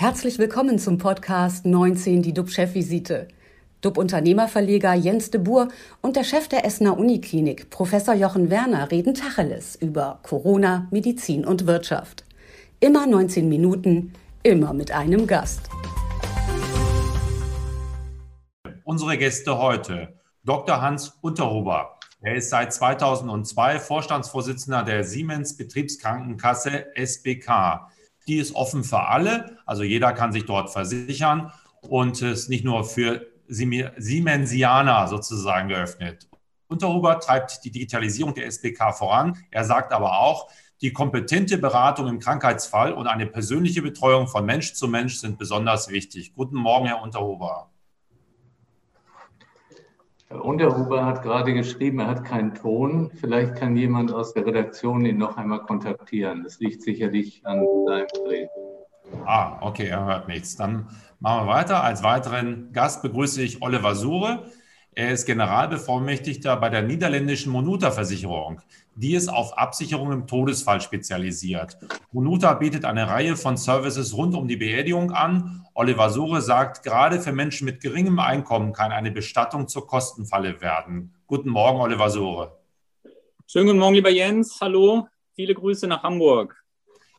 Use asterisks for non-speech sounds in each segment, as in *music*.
Herzlich willkommen zum Podcast 19, die DUB-Chefvisite. DUB-Unternehmerverleger Jens de Boer und der Chef der Essener Uniklinik, Professor Jochen Werner, reden Tacheles über Corona, Medizin und Wirtschaft. Immer 19 Minuten, immer mit einem Gast. Unsere Gäste heute. Dr. Hans Unterhuber. Er ist seit 2002 Vorstandsvorsitzender der Siemens Betriebskrankenkasse SBK. Die ist offen für alle, also jeder kann sich dort versichern und ist nicht nur für Siemensianer sozusagen geöffnet. Unterhuber treibt die Digitalisierung der SBK voran. Er sagt aber auch, die kompetente Beratung im Krankheitsfall und eine persönliche Betreuung von Mensch zu Mensch sind besonders wichtig. Guten Morgen, Herr Unterhuber. Herr Unterhuber hat gerade geschrieben, er hat keinen Ton. Vielleicht kann jemand aus der Redaktion ihn noch einmal kontaktieren. Das liegt sicherlich an seinem Dreh. Ah, okay, er hört nichts. Dann machen wir weiter. Als weiteren Gast begrüße ich Oliver Sure. Er ist Generalbevollmächtigter bei der niederländischen Monuta-Versicherung. Die ist auf Absicherung im Todesfall spezialisiert. Monuta bietet eine Reihe von Services rund um die Beerdigung an. Oliver Sure sagt, gerade für Menschen mit geringem Einkommen kann eine Bestattung zur Kostenfalle werden. Guten Morgen, Oliver Sure. Schönen guten Morgen, lieber Jens. Hallo. Viele Grüße nach Hamburg.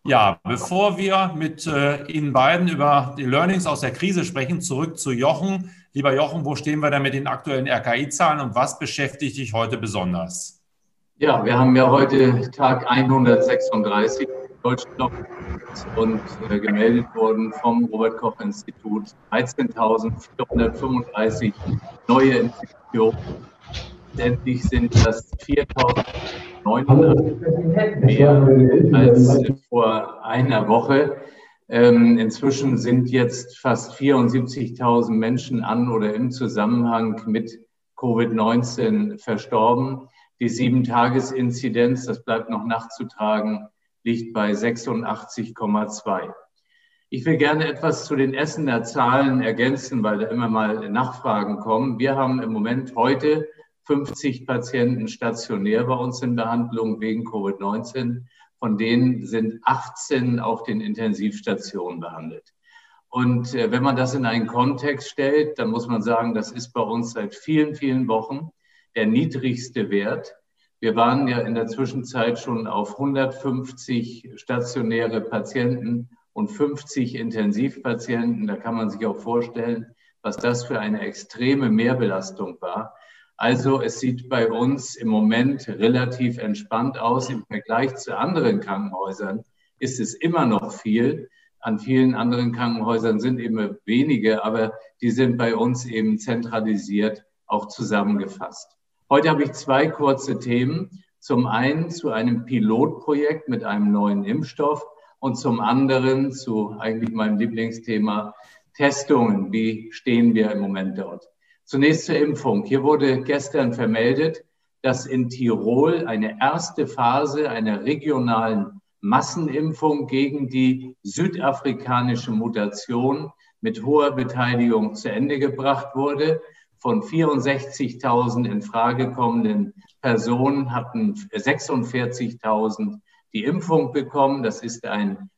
Ja, bevor wir mit äh, Ihnen beiden über die Learnings aus der Krise sprechen, zurück zu Jochen. Lieber Jochen, wo stehen wir denn mit den aktuellen RKI-Zahlen und was beschäftigt dich heute besonders? Ja, wir haben ja heute Tag 136 Deutschland und äh, gemeldet wurden vom Robert-Koch-Institut 13.435 neue Infektionen. Letztendlich sind das 4.900 mehr als vor einer Woche. Ähm, inzwischen sind jetzt fast 74.000 Menschen an oder im Zusammenhang mit Covid-19 verstorben. Die Sieben-Tages-Inzidenz, das bleibt noch nachzutragen, liegt bei 86,2. Ich will gerne etwas zu den Essener Zahlen ergänzen, weil da immer mal Nachfragen kommen. Wir haben im Moment heute 50 Patienten stationär bei uns in Behandlung wegen Covid-19 von denen sind 18 auf den Intensivstationen behandelt. Und äh, wenn man das in einen Kontext stellt, dann muss man sagen, das ist bei uns seit vielen, vielen Wochen der niedrigste Wert. Wir waren ja in der Zwischenzeit schon auf 150 stationäre Patienten und 50 Intensivpatienten. Da kann man sich auch vorstellen, was das für eine extreme Mehrbelastung war. Also es sieht bei uns im Moment relativ entspannt aus. Im Vergleich zu anderen Krankenhäusern ist es immer noch viel. An vielen anderen Krankenhäusern sind eben wenige, aber die sind bei uns eben zentralisiert auch zusammengefasst. Heute habe ich zwei kurze Themen. Zum einen zu einem Pilotprojekt mit einem neuen Impfstoff und zum anderen zu eigentlich meinem Lieblingsthema Testungen. Wie stehen wir im Moment dort? Zunächst zur Impfung. Hier wurde gestern vermeldet, dass in Tirol eine erste Phase einer regionalen Massenimpfung gegen die südafrikanische Mutation mit hoher Beteiligung zu Ende gebracht wurde. Von 64.000 in Frage kommenden Personen hatten 46.000 die Impfung bekommen. Das ist ein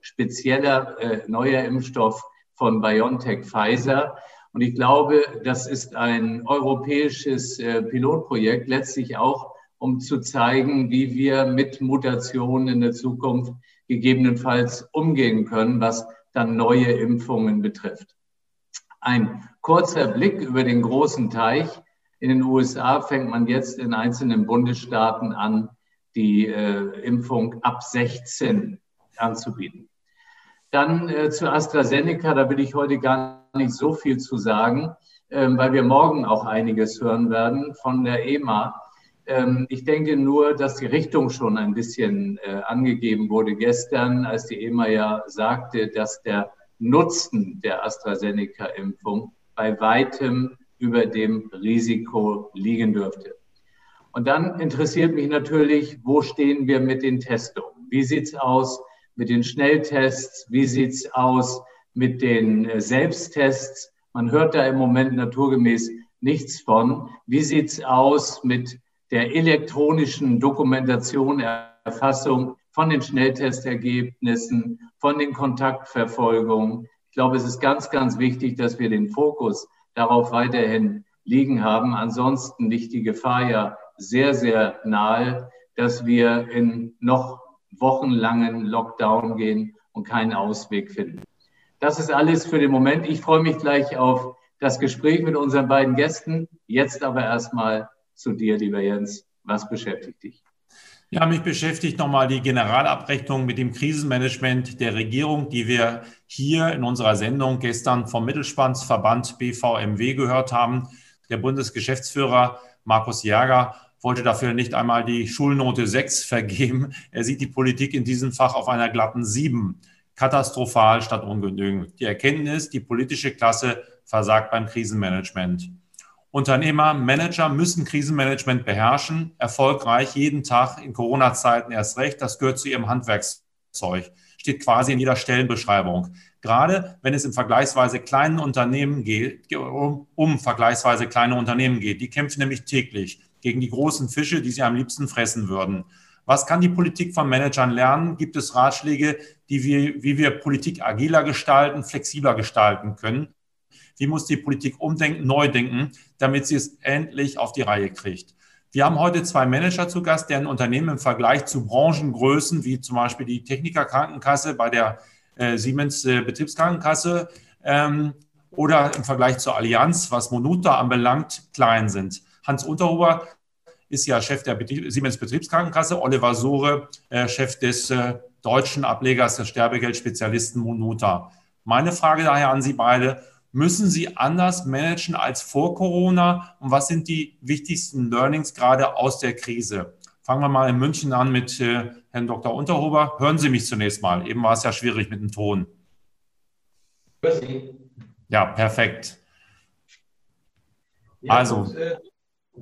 spezieller äh, neuer Impfstoff von BioNTech Pfizer. Und ich glaube, das ist ein europäisches äh, Pilotprojekt, letztlich auch, um zu zeigen, wie wir mit Mutationen in der Zukunft gegebenenfalls umgehen können, was dann neue Impfungen betrifft. Ein kurzer Blick über den großen Teich. In den USA fängt man jetzt in einzelnen Bundesstaaten an, die äh, Impfung ab 16 anzubieten. Dann äh, zu AstraZeneca, da will ich heute gar nicht so viel zu sagen, ähm, weil wir morgen auch einiges hören werden von der EMA. Ähm, ich denke nur, dass die Richtung schon ein bisschen äh, angegeben wurde gestern, als die EMA ja sagte, dass der Nutzen der AstraZeneca-Impfung bei weitem über dem Risiko liegen dürfte. Und dann interessiert mich natürlich, wo stehen wir mit den Testungen? Wie sieht es aus mit den Schnelltests? Wie sieht es aus mit den äh, Selbsttests? Man hört da im Moment naturgemäß nichts von. Wie sieht es aus mit der elektronischen Dokumentation, Erfassung von den Schnelltestergebnissen, von den Kontaktverfolgungen. Ich glaube, es ist ganz, ganz wichtig, dass wir den Fokus darauf weiterhin liegen haben. Ansonsten liegt die Gefahr ja sehr, sehr nahe, dass wir in noch wochenlangen Lockdown gehen und keinen Ausweg finden. Das ist alles für den Moment. Ich freue mich gleich auf das Gespräch mit unseren beiden Gästen. Jetzt aber erstmal zu dir, lieber Jens. Was beschäftigt dich? Ja, mich beschäftigt nochmal die Generalabrechnung mit dem Krisenmanagement der Regierung, die wir hier in unserer Sendung gestern vom Mittelspannsverband BVMW gehört haben. Der Bundesgeschäftsführer Markus Jäger wollte dafür nicht einmal die Schulnote 6 vergeben. Er sieht die Politik in diesem Fach auf einer glatten 7. Katastrophal statt ungenügend. Die Erkenntnis, die politische Klasse versagt beim Krisenmanagement. Unternehmer, Manager müssen Krisenmanagement beherrschen, erfolgreich jeden Tag in Corona-Zeiten erst recht. Das gehört zu ihrem Handwerkszeug, steht quasi in jeder Stellenbeschreibung. Gerade wenn es in vergleichsweise kleinen Unternehmen geht, um, um vergleichsweise kleine Unternehmen geht. Die kämpfen nämlich täglich gegen die großen Fische, die sie am liebsten fressen würden. Was kann die Politik von Managern lernen? Gibt es Ratschläge, die wir, wie wir Politik agiler gestalten, flexibler gestalten können? Wie muss die Politik umdenken, neu denken, damit sie es endlich auf die Reihe kriegt? Wir haben heute zwei Manager zu Gast, deren Unternehmen im Vergleich zu Branchengrößen, wie zum Beispiel die Technikerkrankenkasse bei der äh, Siemens äh, Betriebskrankenkasse ähm, oder im Vergleich zur Allianz, was Monuta anbelangt, klein sind. Hans Unterhuber ist ja Chef der Betrieb, Siemens Betriebskrankenkasse, Oliver Sohre, äh, Chef des äh, deutschen Ablegers des Sterbegeldspezialisten Monuta. Meine Frage daher an Sie beide, müssen Sie anders managen als vor Corona? Und was sind die wichtigsten Learnings gerade aus der Krise? Fangen wir mal in München an mit äh, Herrn Dr. Unterhuber. Hören Sie mich zunächst mal. Eben war es ja schwierig mit dem Ton. Ja, perfekt. Ja, also. Und, äh,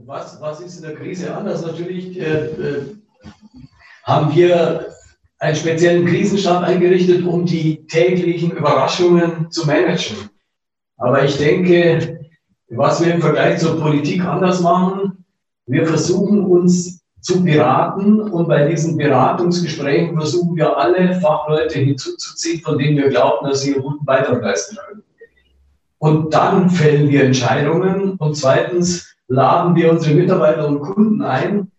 was, was ist in der Krise anders? Natürlich äh, äh haben wir einen speziellen Krisenstab eingerichtet, um die täglichen Überraschungen zu managen. Aber ich denke, was wir im Vergleich zur Politik anders machen, wir versuchen uns zu beraten und bei diesen Beratungsgesprächen versuchen wir alle Fachleute hinzuzuziehen, von denen wir glauben, dass sie einen guten Beitrag leisten können. Und dann fällen wir Entscheidungen und zweitens laden wir unsere Mitarbeiter und Kunden ein,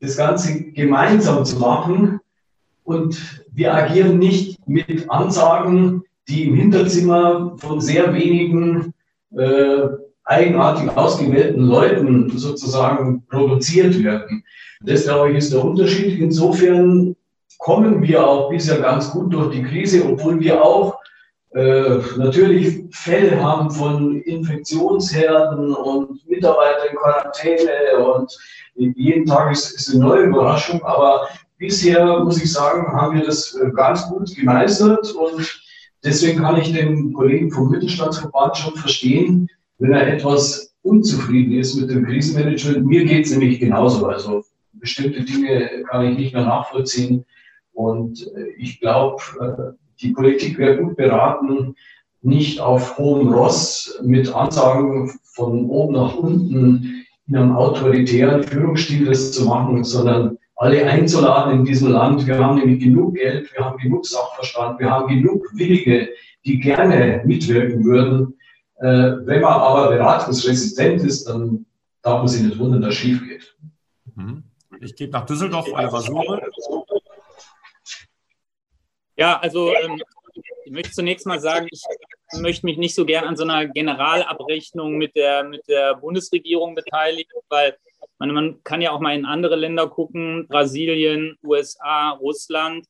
das Ganze gemeinsam zu machen. Und wir agieren nicht mit Ansagen, die im Hinterzimmer von sehr wenigen äh, eigenartig ausgewählten Leuten sozusagen produziert werden. Das, glaube ich, ist der Unterschied. Insofern kommen wir auch bisher ganz gut durch die Krise, obwohl wir auch äh, natürlich Fälle haben von Infektionsherden und Mitarbeiter in Quarantäne und jeden Tag ist, ist eine neue Überraschung. Aber bisher, muss ich sagen, haben wir das äh, ganz gut gemeistert und Deswegen kann ich den Kollegen vom Mittelstandsverband schon verstehen, wenn er etwas unzufrieden ist mit dem Krisenmanagement. Mir geht es nämlich genauso. Also bestimmte Dinge kann ich nicht mehr nachvollziehen. Und äh, ich glaube, äh, die Politik wäre gut beraten, nicht auf hohem Ross mit Ansagen von oben nach unten in einem autoritären Führungsstil das zu machen, sondern alle einzuladen in diesem Land. Wir haben nämlich genug Geld, wir haben genug Sachverstand, wir haben genug Willige, die gerne mitwirken würden. Äh, wenn man aber beratungsresistent ist, dann darf man sich nicht wundern, dass es schief geht. Mhm. Ich gebe nach Düsseldorf eine Versuche. Ja, also ähm, ich möchte zunächst mal sagen, ich möchte mich nicht so gern an so einer Generalabrechnung mit der, mit der Bundesregierung beteiligen, weil man, man kann ja auch mal in andere Länder gucken, Brasilien, USA, Russland.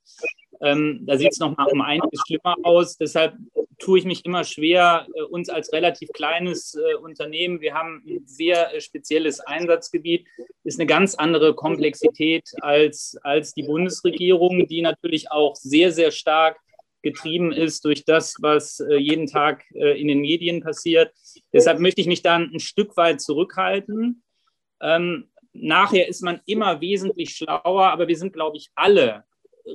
Ähm, da sieht es noch mal um einiges schlimmer aus. Deshalb tue ich mich immer schwer, äh, uns als relativ kleines äh, Unternehmen, wir haben ein sehr äh, spezielles Einsatzgebiet, ist eine ganz andere Komplexität als, als die Bundesregierung, die natürlich auch sehr, sehr stark getrieben ist durch das, was äh, jeden Tag äh, in den Medien passiert. Deshalb möchte ich mich dann ein Stück weit zurückhalten. Ähm, nachher ist man immer wesentlich schlauer, aber wir sind, glaube ich, alle,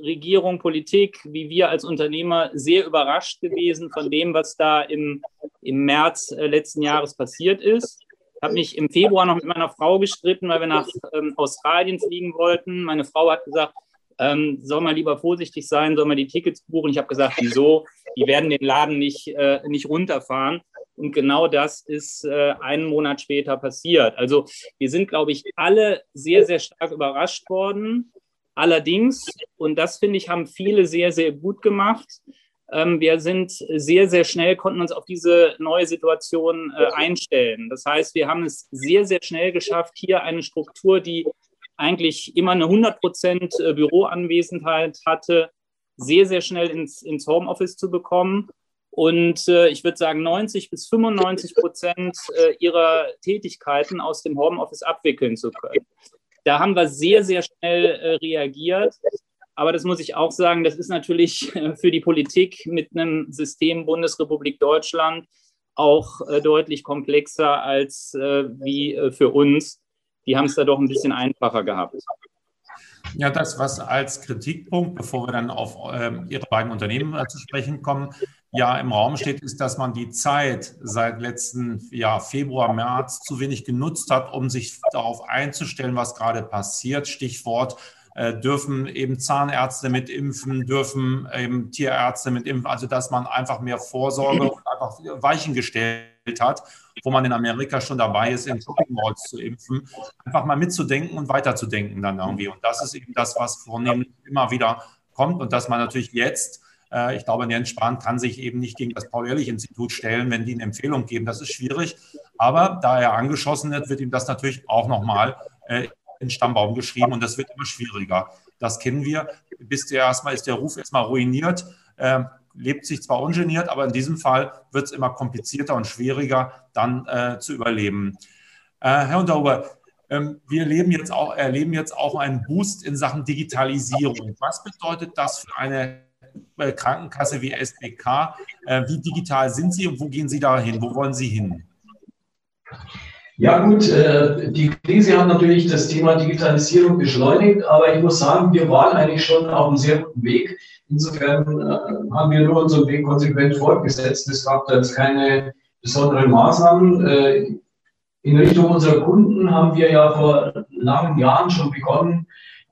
Regierung, Politik, wie wir als Unternehmer, sehr überrascht gewesen von dem, was da im, im März äh, letzten Jahres passiert ist. Ich habe mich im Februar noch mit meiner Frau gestritten, weil wir nach ähm, Australien fliegen wollten. Meine Frau hat gesagt, ähm, soll man lieber vorsichtig sein, soll man die Tickets buchen. Ich habe gesagt, wieso? Die werden den Laden nicht, äh, nicht runterfahren. Und genau das ist äh, einen Monat später passiert. Also wir sind, glaube ich, alle sehr, sehr stark überrascht worden. Allerdings, und das finde ich, haben viele sehr, sehr gut gemacht. Ähm, wir sind sehr, sehr schnell, konnten uns auf diese neue Situation äh, einstellen. Das heißt, wir haben es sehr, sehr schnell geschafft, hier eine Struktur, die eigentlich immer eine 100 Prozent äh, Büroanwesenheit hatte, sehr, sehr schnell ins, ins Homeoffice zu bekommen. Und äh, ich würde sagen, 90 bis 95 Prozent ihrer Tätigkeiten aus dem Homeoffice abwickeln zu können. Da haben wir sehr, sehr schnell äh, reagiert. Aber das muss ich auch sagen, das ist natürlich äh, für die Politik mit einem System Bundesrepublik Deutschland auch äh, deutlich komplexer als äh, wie für uns. Die haben es da doch ein bisschen einfacher gehabt. Ja, das, was als Kritikpunkt, bevor wir dann auf äh, Ihre beiden Unternehmen zu sprechen kommen, ja im Raum steht, ist, dass man die Zeit seit letzten Jahr Februar, März zu wenig genutzt hat, um sich darauf einzustellen, was gerade passiert. Stichwort äh, dürfen eben Zahnärzte mit impfen, dürfen eben Tierärzte mit impfen, also dass man einfach mehr Vorsorge und einfach Weichen gestellt hat, wo man in Amerika schon dabei ist, in Shopping Malls zu impfen, einfach mal mitzudenken und weiterzudenken dann irgendwie. Und das ist eben das, was vornehmlich immer wieder kommt und dass man natürlich jetzt ich glaube, Jens Spahn kann sich eben nicht gegen das Paul-Ehrlich-Institut stellen, wenn die eine Empfehlung geben. Das ist schwierig. Aber da er angeschossen wird, wird ihm das natürlich auch nochmal äh, in Stammbaum geschrieben und das wird immer schwieriger. Das kennen wir. Bis der erstmal ist der Ruf erstmal ruiniert. Äh, lebt sich zwar ungeniert, aber in diesem Fall wird es immer komplizierter und schwieriger, dann äh, zu überleben. Äh, Herr Unterhuber, ähm, wir erleben jetzt, auch, erleben jetzt auch einen Boost in Sachen Digitalisierung. Was bedeutet das für eine äh, Krankenkasse wie SBK? Äh, wie digital sind Sie und wo gehen Sie da hin? Wo wollen Sie hin? Ja gut, äh, die Krise hat natürlich das Thema Digitalisierung beschleunigt, aber ich muss sagen, wir waren eigentlich schon auf einem sehr guten Weg. Insofern haben wir nur unseren Weg konsequent fortgesetzt. Es gab da jetzt keine besonderen Maßnahmen. In Richtung unserer Kunden haben wir ja vor langen Jahren schon begonnen,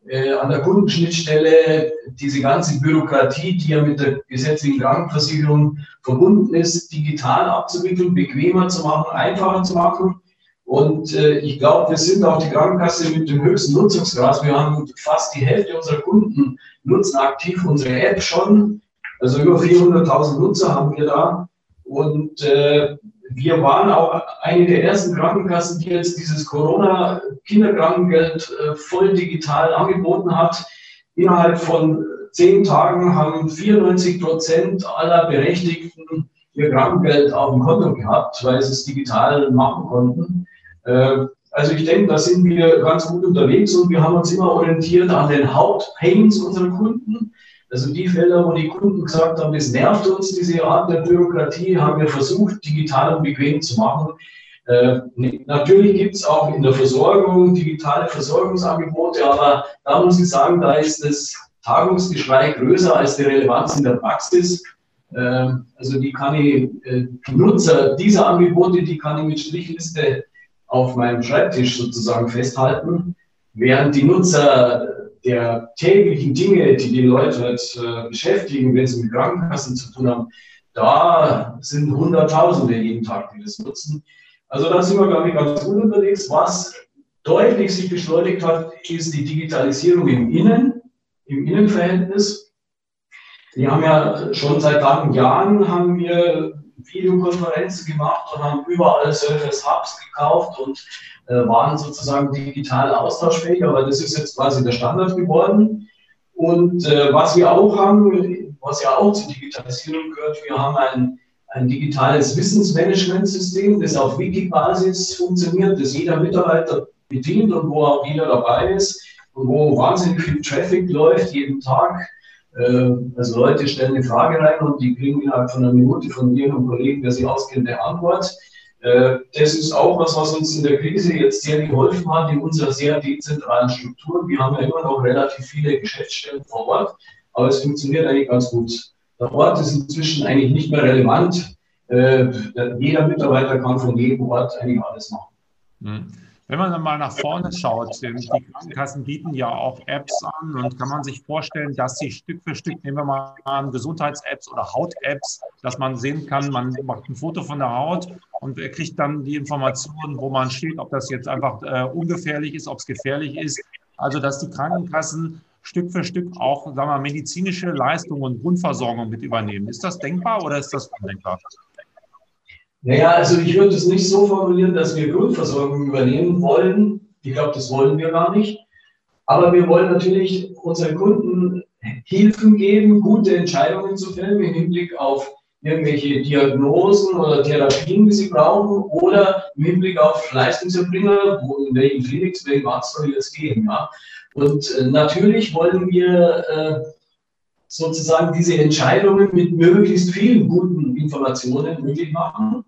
äh, an der Kundenschnittstelle diese ganze Bürokratie, die ja mit der gesetzlichen Krankenversicherung verbunden ist, digital abzuwickeln, bequemer zu machen, einfacher zu machen. Und äh, ich glaube, wir sind auch die Krankenkasse mit dem höchsten Nutzungsgrad. Wir haben fast die Hälfte unserer Kunden nutzen aktiv unsere App schon. Also über 400.000 Nutzer haben wir da. Und äh, wir waren auch eine der ersten Krankenkassen, die jetzt dieses Corona-Kinderkrankengeld äh, voll digital angeboten hat. Innerhalb von zehn Tagen haben 94 Prozent aller Berechtigten ihr Krankengeld auf dem Konto gehabt, weil sie es digital machen konnten. Äh, also ich denke, da sind wir ganz gut unterwegs und wir haben uns immer orientiert an den Hauptpains unserer Kunden. Also die Felder, wo die Kunden gesagt haben, es nervt uns, diese Art der Bürokratie, haben wir versucht, digital und bequem zu machen. Äh, natürlich gibt es auch in der Versorgung digitale Versorgungsangebote, aber da muss ich sagen, da ist das Tagungsgeschrei größer als die Relevanz in der Praxis. Äh, also die kann ich, äh, die Nutzer dieser Angebote, die kann ich mit Strichliste auf meinem Schreibtisch sozusagen festhalten, während die Nutzer der täglichen Dinge, die die Leute äh, beschäftigen, wenn sie mit Krankenkassen zu tun haben, da sind Hunderttausende jeden Tag, die das nutzen. Also da sind wir, glaube ich, ganz gut unterwegs. Was deutlich sich beschleunigt hat, ist die Digitalisierung im Innen, im Innenverhältnis. Wir haben ja schon seit langen Jahren haben wir Videokonferenzen gemacht und haben überall Surface Hubs gekauft und äh, waren sozusagen digital austauschfähig, aber das ist jetzt quasi der Standard geworden. Und äh, was wir auch haben, was ja auch zur Digitalisierung gehört, wir haben ein, ein digitales Wissensmanagementsystem, das auf Wiki-Basis funktioniert, das jeder Mitarbeiter bedient und wo auch jeder dabei ist und wo wahnsinnig viel Traffic läuft jeden Tag. Äh, also Leute stellen eine Frage rein und die kriegen innerhalb von einer Minute von ihrem Kollegen, der sie auskennt, eine Antwort. Äh, das ist auch was, was uns in der Krise jetzt sehr geholfen hat in unserer sehr dezentralen Struktur. Wir haben ja immer noch relativ viele Geschäftsstellen vor Ort, aber es funktioniert eigentlich ganz gut. Der Ort ist inzwischen eigentlich nicht mehr relevant. Äh, jeder Mitarbeiter kann von jedem Ort eigentlich alles machen. Hm. Wenn man dann mal nach vorne schaut, die Krankenkassen bieten ja auch Apps an und kann man sich vorstellen, dass sie Stück für Stück, nehmen wir mal an, Gesundheits-Apps oder Haut-Apps, dass man sehen kann, man macht ein Foto von der Haut und kriegt dann die Informationen, wo man steht, ob das jetzt einfach äh, ungefährlich ist, ob es gefährlich ist. Also, dass die Krankenkassen Stück für Stück auch sagen wir, medizinische Leistungen und Grundversorgung mit übernehmen. Ist das denkbar oder ist das undenkbar? Naja, also ich würde es nicht so formulieren, dass wir Grundversorgung übernehmen wollen. Ich glaube, das wollen wir gar nicht. Aber wir wollen natürlich unseren Kunden Hilfen geben, gute Entscheidungen zu fällen im Hinblick auf irgendwelche Diagnosen oder Therapien, die sie brauchen, oder im Hinblick auf Leistungserbringer, wo, in welchen Klinik, zu welchem Arzt soll es gehen. Ja? Und äh, natürlich wollen wir äh, sozusagen diese Entscheidungen mit möglichst vielen guten Informationen möglich machen.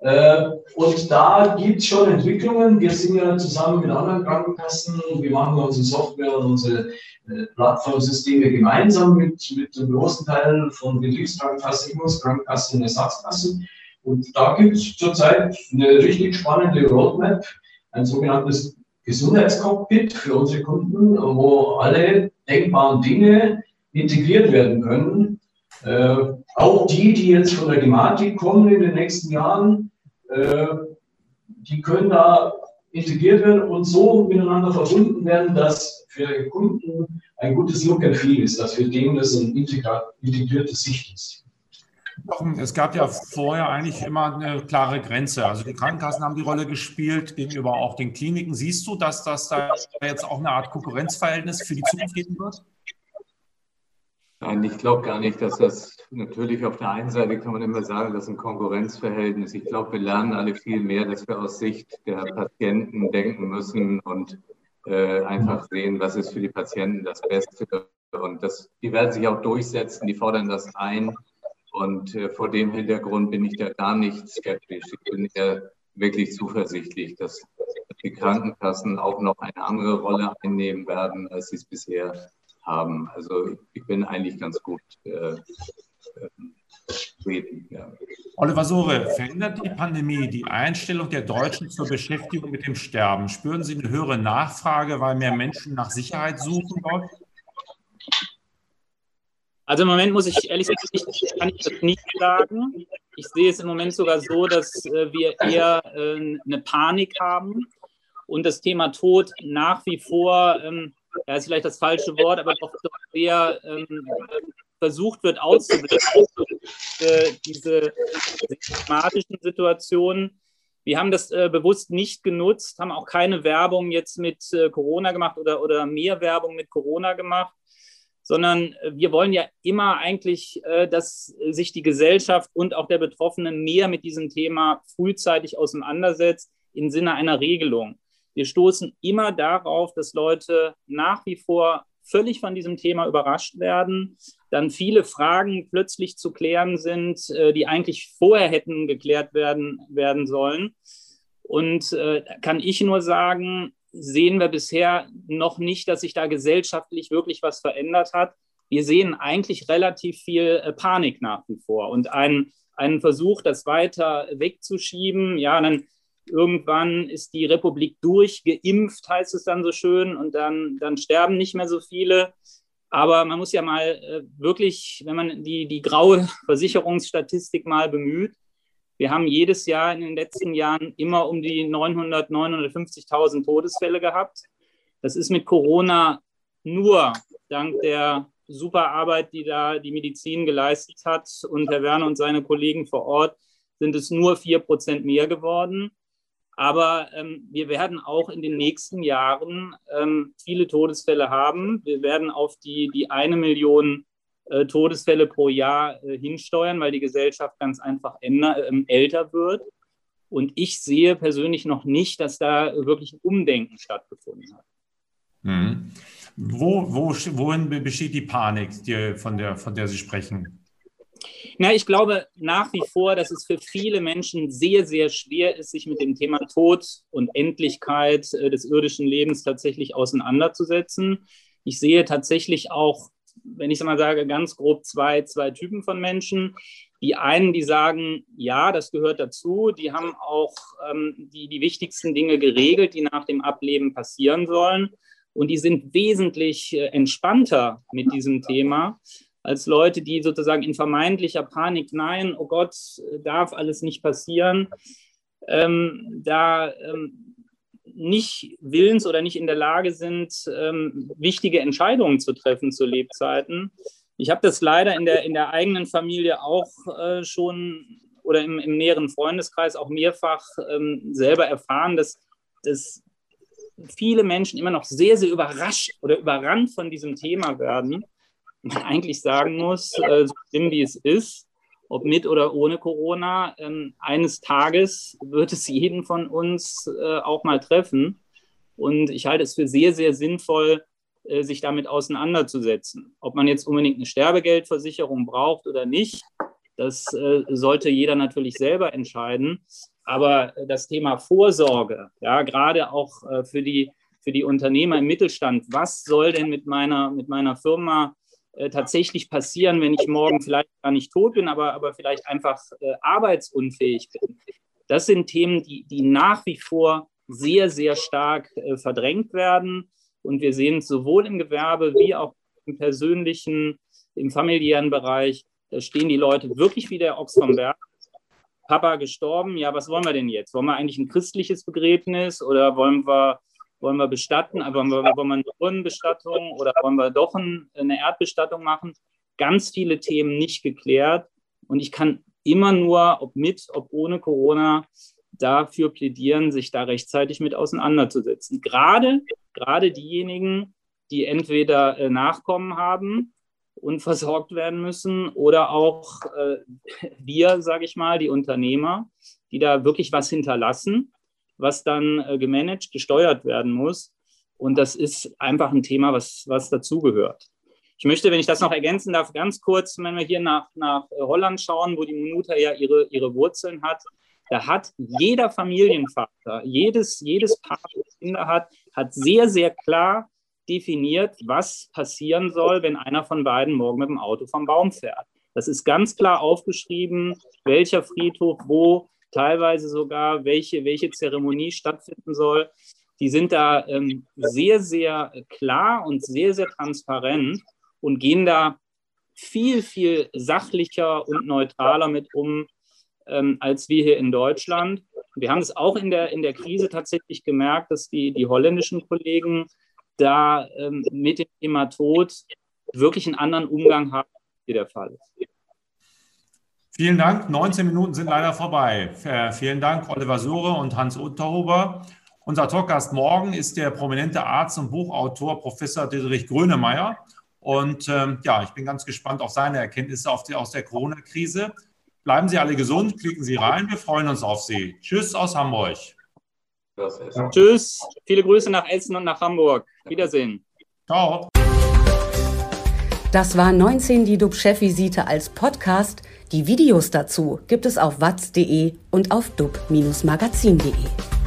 Äh, und da gibt es schon Entwicklungen. Wir sind ja zusammen mit anderen Krankenkassen, wir machen unsere Software und unsere äh, Plattformsysteme gemeinsam mit, mit einem großen Teil von Betriebskrankenkassen, Krankenkassen und Ersatzkassen. Und da gibt es zurzeit eine richtig spannende Roadmap, ein sogenanntes Gesundheitscockpit für unsere Kunden, wo alle denkbaren Dinge integriert werden können. Äh, auch die, die jetzt von der Gematik kommen in den nächsten Jahren, die können da integriert werden und so miteinander verbunden werden, dass für den Kunden ein gutes Look and Feel ist, dass für den das ein integriertes Sicht ist. Es gab ja vorher eigentlich immer eine klare Grenze. Also die Krankenkassen haben die Rolle gespielt gegenüber auch den Kliniken. Siehst du, dass das da jetzt auch eine Art Konkurrenzverhältnis für die Zukunft geben wird? Nein, ich glaube gar nicht, dass das natürlich auf der einen Seite kann man immer sagen, das ist ein Konkurrenzverhältnis. Ich glaube, wir lernen alle viel mehr, dass wir aus Sicht der Patienten denken müssen und äh, einfach sehen, was ist für die Patienten das Beste. Und das, die werden sich auch durchsetzen, die fordern das ein. Und äh, vor dem Hintergrund bin ich da gar nicht skeptisch. Ich bin eher wirklich zuversichtlich, dass die Krankenkassen auch noch eine andere Rolle einnehmen werden, als sie es bisher haben. Also ich bin eigentlich ganz gut äh, zufrieden. Ja. Oliver Sore, verändert die Pandemie die Einstellung der Deutschen zur Beschäftigung mit dem Sterben? Spüren Sie eine höhere Nachfrage, weil mehr Menschen nach Sicherheit suchen dort? Also im Moment muss ich ehrlich sagen, ich, kann ich das nicht sagen. Ich sehe es im Moment sogar so, dass äh, wir eher äh, eine Panik haben und das Thema Tod nach wie vor ähm, ja, ist vielleicht das falsche Wort, aber doch, sehr ähm, versucht wird auszublenden, äh, diese systematischen Situationen. Wir haben das äh, bewusst nicht genutzt, haben auch keine Werbung jetzt mit äh, Corona gemacht oder, oder mehr Werbung mit Corona gemacht, sondern äh, wir wollen ja immer eigentlich, äh, dass sich die Gesellschaft und auch der Betroffenen mehr mit diesem Thema frühzeitig auseinandersetzt im Sinne einer Regelung. Wir stoßen immer darauf, dass Leute nach wie vor völlig von diesem Thema überrascht werden, dann viele Fragen plötzlich zu klären sind, äh, die eigentlich vorher hätten geklärt werden, werden sollen. Und äh, kann ich nur sagen, sehen wir bisher noch nicht, dass sich da gesellschaftlich wirklich was verändert hat. Wir sehen eigentlich relativ viel äh, Panik nach wie vor und einen, einen Versuch, das weiter wegzuschieben. Ja, dann irgendwann ist die Republik durchgeimpft, heißt es dann so schön, und dann, dann sterben nicht mehr so viele. Aber man muss ja mal äh, wirklich, wenn man die, die graue *laughs* Versicherungsstatistik mal bemüht, wir haben jedes Jahr in den letzten Jahren immer um die 900, 950.000 Todesfälle gehabt. Das ist mit Corona nur dank der super Arbeit, die da die Medizin geleistet hat und Herr Werner und seine Kollegen vor Ort, sind es nur vier Prozent mehr geworden. Aber ähm, wir werden auch in den nächsten Jahren ähm, viele Todesfälle haben. Wir werden auf die, die eine Million äh, Todesfälle pro Jahr äh, hinsteuern, weil die Gesellschaft ganz einfach änder, äh, älter wird. Und ich sehe persönlich noch nicht, dass da wirklich ein Umdenken stattgefunden hat. Mhm. Wo, wo, wohin besteht die Panik, die, von, der, von der Sie sprechen? Na, ich glaube nach wie vor, dass es für viele Menschen sehr, sehr schwer ist, sich mit dem Thema Tod und Endlichkeit äh, des irdischen Lebens tatsächlich auseinanderzusetzen. Ich sehe tatsächlich auch, wenn ich es mal sage, ganz grob zwei, zwei Typen von Menschen. Die einen, die sagen, ja, das gehört dazu, die haben auch ähm, die, die wichtigsten Dinge geregelt, die nach dem Ableben passieren sollen. Und die sind wesentlich äh, entspannter mit diesem Thema als Leute, die sozusagen in vermeintlicher Panik, nein, oh Gott, darf alles nicht passieren, ähm, da ähm, nicht willens oder nicht in der Lage sind, ähm, wichtige Entscheidungen zu treffen zu Lebzeiten. Ich habe das leider in der, in der eigenen Familie auch äh, schon oder im, im, näheren Freundeskreis auch mehrfach ähm, selber erfahren, dass, dass viele Menschen immer noch sehr, sehr überrascht oder überrannt von diesem Thema werden. Man eigentlich sagen muss, äh, so schlimm wie es ist, ob mit oder ohne Corona, äh, eines Tages wird es jeden von uns äh, auch mal treffen. Und ich halte es für sehr, sehr sinnvoll, äh, sich damit auseinanderzusetzen. Ob man jetzt unbedingt eine Sterbegeldversicherung braucht oder nicht, das sollte jeder natürlich selber entscheiden. Aber das Thema Vorsorge, ja, gerade auch für die, für die Unternehmer im Mittelstand, was soll denn mit meiner, mit meiner Firma äh, tatsächlich passieren, wenn ich morgen vielleicht gar nicht tot bin, aber, aber vielleicht einfach äh, arbeitsunfähig bin? Das sind Themen, die, die nach wie vor sehr, sehr stark äh, verdrängt werden. Und wir sehen es sowohl im Gewerbe wie auch im persönlichen, im familiären Bereich. Da stehen die Leute wirklich wie der Ochs vom Berg Papa gestorben, ja, was wollen wir denn jetzt? Wollen wir eigentlich ein christliches Begräbnis oder wollen wir, wollen wir bestatten, wollen wir, wollen wir eine Urnenbestattung oder wollen wir doch ein, eine Erdbestattung machen? Ganz viele Themen nicht geklärt und ich kann immer nur, ob mit, ob ohne Corona, dafür plädieren, sich da rechtzeitig mit auseinanderzusetzen. Gerade, gerade diejenigen, die entweder äh, Nachkommen haben und versorgt werden müssen oder auch äh, *laughs* wir, sage ich mal, die Unternehmer, die da wirklich was hinterlassen, was dann äh, gemanagt, gesteuert werden muss. Und das ist einfach ein Thema, was, was dazugehört. Ich möchte, wenn ich das noch ergänzen darf, ganz kurz, wenn wir hier nach, nach Holland schauen, wo die Minuta ja ihre, ihre Wurzeln hat, da hat jeder Familienvater, jedes, jedes Paar, das Kinder hat, hat sehr, sehr klar definiert, was passieren soll, wenn einer von beiden morgen mit dem Auto vom Baum fährt. Das ist ganz klar aufgeschrieben, welcher Friedhof wo, teilweise sogar welche, welche Zeremonie stattfinden soll. Die sind da ähm, sehr, sehr klar und sehr, sehr transparent und gehen da viel, viel sachlicher und neutraler mit um, ähm, als wir hier in Deutschland. Wir haben es auch in der, in der Krise tatsächlich gemerkt, dass die, die holländischen Kollegen da ähm, mit dem Thema Tod wirklich einen anderen Umgang haben, wie der Fall ist. Vielen Dank. 19 Minuten sind leider vorbei. Äh, vielen Dank, Oliver Sure und Hans Unterhuber. Unser Talkgast morgen ist der prominente Arzt und Buchautor Professor Dietrich Grönemeyer. Und ähm, ja, ich bin ganz gespannt auf seine Erkenntnisse auf die, aus der Corona-Krise. Bleiben Sie alle gesund, klicken Sie rein. Wir freuen uns auf Sie. Tschüss aus Hamburg. Tschüss. Viele Grüße nach Essen und nach Hamburg. Wiedersehen. Ciao. Das war 19 die DUB-Chefvisite als Podcast. Die Videos dazu gibt es auf watz.de und auf dub-magazin.de.